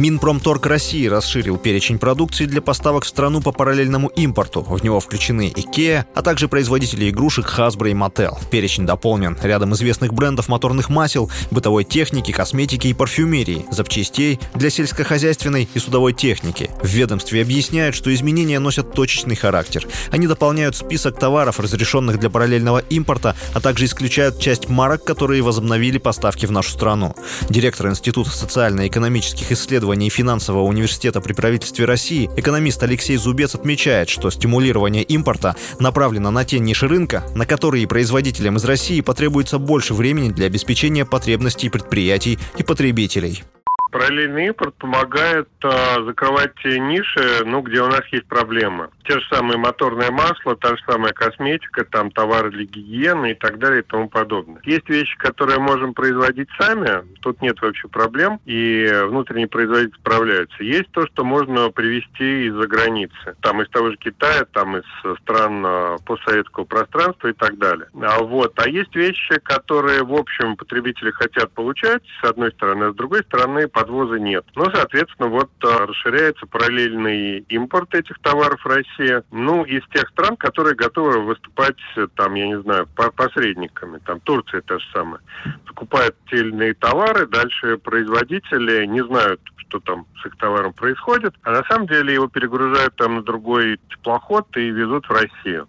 Минпромторг России расширил перечень продукции для поставок в страну по параллельному импорту. В него включены IKEA, а также производители игрушек Hasbro и Mattel. Перечень дополнен рядом известных брендов моторных масел, бытовой техники, косметики и парфюмерии, запчастей для сельскохозяйственной и судовой техники. В ведомстве объясняют, что изменения носят точечный характер. Они дополняют список товаров, разрешенных для параллельного импорта, а также исключают часть марок, которые возобновили поставки в нашу страну. Директор Института социально-экономических исследований исследований финансового университета при правительстве России экономист Алексей Зубец отмечает, что стимулирование импорта направлено на те ниши рынка, на которые производителям из России потребуется больше времени для обеспечения потребностей предприятий и потребителей. Параллельный импорт помогает а, закрывать те ниши, ну, где у нас есть проблемы. Те же самые моторное масло, та же самая косметика, там товары для гигиены и так далее и тому подобное. Есть вещи, которые можем производить сами, тут нет вообще проблем, и внутренние производители справляются. Есть то, что можно привезти из-за границы, там из того же Китая, там из стран а, постсоветского пространства и так далее. А вот, а есть вещи, которые, в общем, потребители хотят получать, с одной стороны, а с другой стороны, подвоза нет. Ну, соответственно, вот а, расширяется параллельный импорт этих товаров в России. Ну, из тех стран, которые готовы выступать, там, я не знаю, посредниками. Там Турция та же самая. Закупает те или иные товары, дальше производители не знают, что там с их товаром происходит, а на самом деле его перегружают там на другой теплоход и везут в Россию.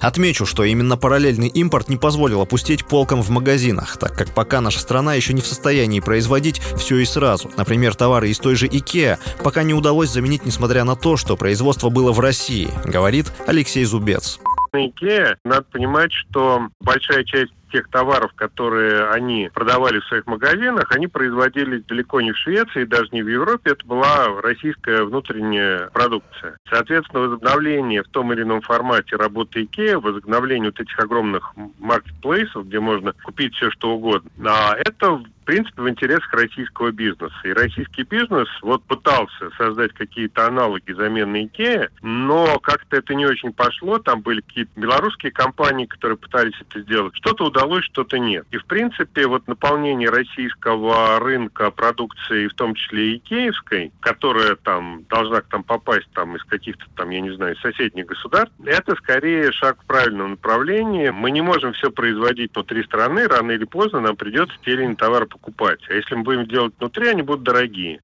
Отмечу, что именно параллельный импорт не позволил опустить полкам в магазинах, так как пока наша страна еще не в состоянии производить все и сразу. Например, товары из той же IKEA пока не удалось заменить, несмотря на то, что производство было в России, говорит Алексей Зубец. IKEA надо понимать, что большая часть тех товаров, которые они продавали в своих магазинах, они производились далеко не в Швеции, даже не в Европе, это была российская внутренняя продукция. Соответственно, возобновление в том или ином формате работы IKEA, возобновление вот этих огромных маркетплейсов, где можно купить все что угодно, а это принципе, в интересах российского бизнеса. И российский бизнес вот пытался создать какие-то аналоги замены Икея, но как-то это не очень пошло. Там были какие-то белорусские компании, которые пытались это сделать. Что-то удалось, что-то нет. И, в принципе, вот наполнение российского рынка продукции, в том числе и икеевской, которая там должна там попасть там из каких-то там, я не знаю, соседних государств, это скорее шаг в правильном направлении. Мы не можем все производить внутри страны, рано или поздно нам придется те или товары покупать. А если мы будем делать внутри, они будут дорогие.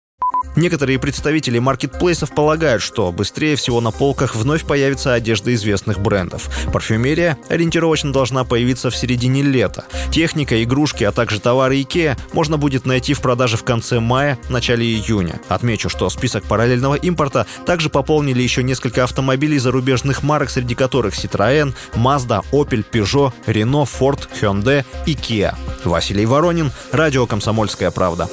Некоторые представители маркетплейсов полагают, что быстрее всего на полках вновь появится одежда известных брендов. Парфюмерия ориентировочно должна появиться в середине лета. Техника, игрушки, а также товары IKEA можно будет найти в продаже в конце мая, начале июня. Отмечу, что список параллельного импорта также пополнили еще несколько автомобилей зарубежных марок, среди которых Citroën, Mazda, Opel, Peugeot, Renault, Ford, Hyundai и Kia. Василий Воронин, Радио «Комсомольская правда».